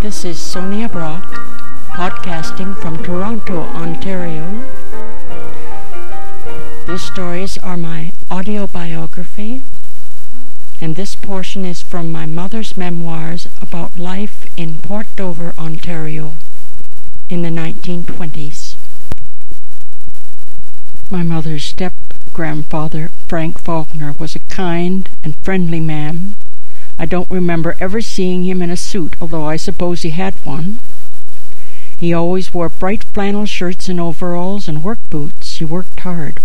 This is Sonia Brock, podcasting from Toronto, Ontario. These stories are my autobiography, and this portion is from my mother's memoirs about life in Port Dover, Ontario in the 1920s. My mother's step grandfather, Frank Faulkner, was a kind and friendly man I don't remember ever seeing him in a suit, although I suppose he had one. He always wore bright flannel shirts and overalls and work boots. He worked hard.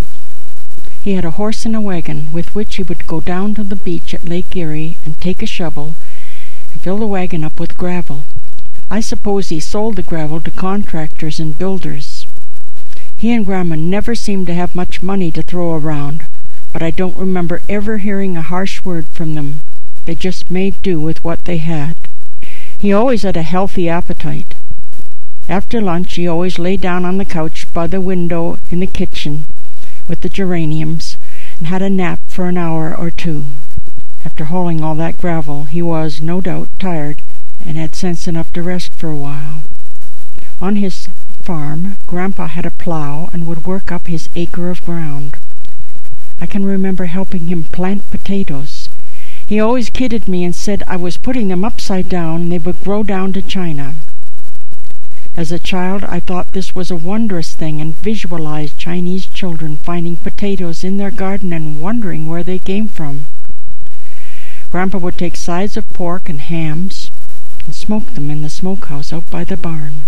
He had a horse and a wagon with which he would go down to the beach at Lake Erie and take a shovel and fill the wagon up with gravel. I suppose he sold the gravel to contractors and builders. He and Grandma never seemed to have much money to throw around, but I don't remember ever hearing a harsh word from them. They just made do with what they had. He always had a healthy appetite. After lunch he always lay down on the couch by the window in the kitchen with the geraniums and had a nap for an hour or two. After hauling all that gravel he was, no doubt, tired and had sense enough to rest for a while. On his farm Grandpa had a plow and would work up his acre of ground. I can remember helping him plant potatoes he always kidded me and said I was putting them upside down and they would grow down to China. As a child, I thought this was a wondrous thing and visualized Chinese children finding potatoes in their garden and wondering where they came from. Grandpa would take sides of pork and hams and smoke them in the smokehouse out by the barn.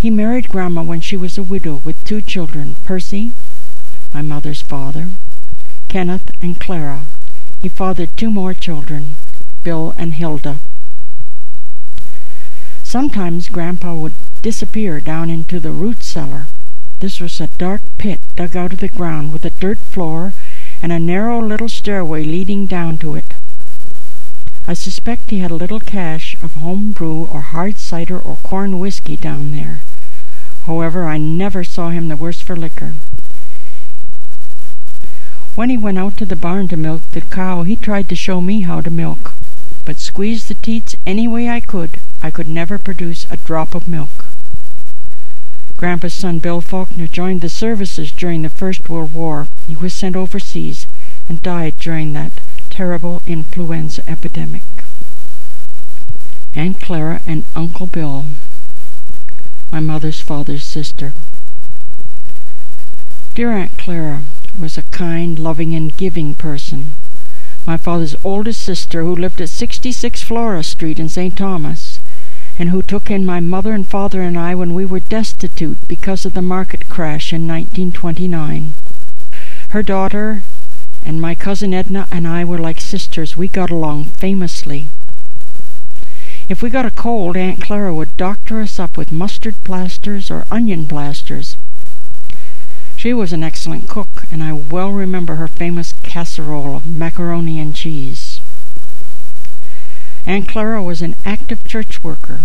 He married Grandma when she was a widow with two children, Percy, my mother's father, Kenneth, and Clara. He fathered two more children, Bill and Hilda. Sometimes Grandpa would disappear down into the root cellar. This was a dark pit dug out of the ground with a dirt floor and a narrow little stairway leading down to it. I suspect he had a little cache of home brew or hard cider or corn whiskey down there. However, I never saw him the worse for liquor. When he went out to the barn to milk the cow, he tried to show me how to milk, but squeeze the teats any way I could, I could never produce a drop of milk. Grandpa's son Bill Faulkner joined the services during the First World War. He was sent overseas and died during that terrible influenza epidemic. Aunt Clara and Uncle Bill, my mother's father's sister. Dear Aunt Clara, was a kind, loving, and giving person. My father's oldest sister, who lived at 66 Flora Street in St. Thomas, and who took in my mother and father and I when we were destitute because of the market crash in 1929. Her daughter and my cousin Edna and I were like sisters. We got along famously. If we got a cold, Aunt Clara would doctor us up with mustard plasters or onion plasters. She was an excellent cook, and I well remember her famous casserole of macaroni and cheese. Aunt Clara was an active church worker,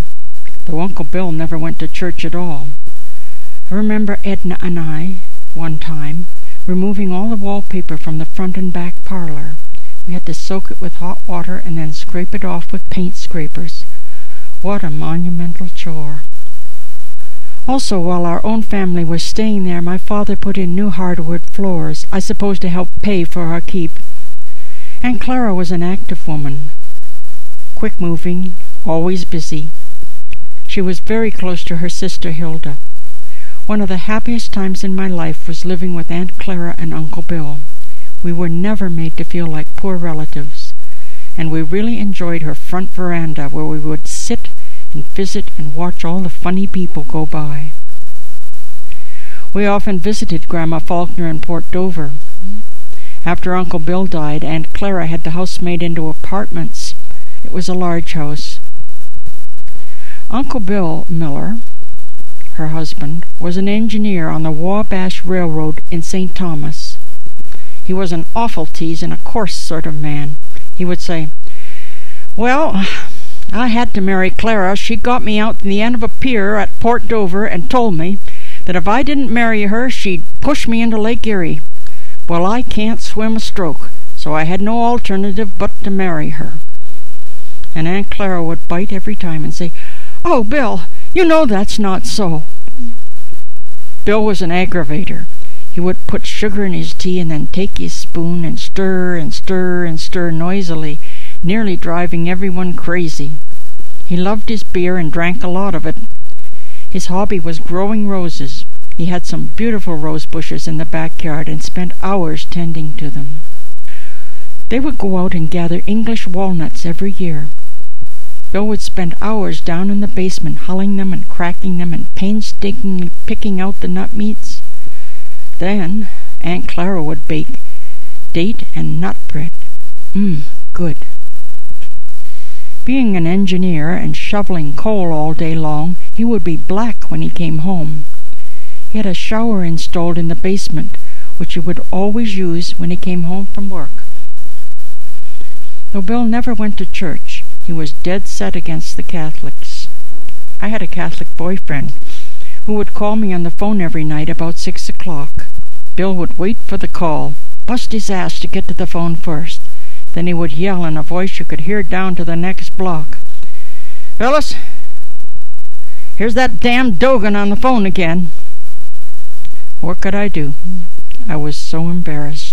though Uncle Bill never went to church at all. I remember Edna and I, one time, removing all the wallpaper from the front and back parlor. We had to soak it with hot water and then scrape it off with paint scrapers. What a monumental chore! Also, while our own family was staying there, my father put in new hardwood floors, I suppose to help pay for our keep. Aunt Clara was an active woman, quick moving, always busy. She was very close to her sister Hilda. One of the happiest times in my life was living with Aunt Clara and Uncle Bill. We were never made to feel like poor relatives, and we really enjoyed her front veranda where we would and visit and watch all the funny people go by. We often visited Grandma Faulkner in Port Dover. After Uncle Bill died, Aunt Clara had the house made into apartments. It was a large house. Uncle Bill Miller, her husband, was an engineer on the Wabash Railroad in St. Thomas. He was an awful tease and a coarse sort of man. He would say, Well, I had to marry Clara. She got me out in the end of a pier at Port Dover and told me that if I didn't marry her, she'd push me into Lake Erie. Well, I can't swim a stroke, so I had no alternative but to marry her. And Aunt Clara would bite every time and say, Oh, Bill, you know that's not so. Bill was an aggravator. He would put sugar in his tea and then take his spoon and stir and stir and stir noisily, nearly driving everyone crazy. He loved his beer and drank a lot of it. His hobby was growing roses. He had some beautiful rose bushes in the backyard and spent hours tending to them. They would go out and gather English walnuts every year. Bill would spend hours down in the basement hulling them and cracking them and painstakingly picking out the nut meats. Then Aunt Clara would bake date and nut bread. Mmm, good. Being an engineer and shoveling coal all day long, he would be black when he came home. He had a shower installed in the basement, which he would always use when he came home from work. Though Bill never went to church, he was dead set against the Catholics. I had a Catholic boyfriend who would call me on the phone every night about six o'clock. Bill would wait for the call, bust his ass to get to the phone first. Then he would yell in a voice you could hear down to the next block. Fellas, here's that damn Dogan on the phone again. What could I do? I was so embarrassed.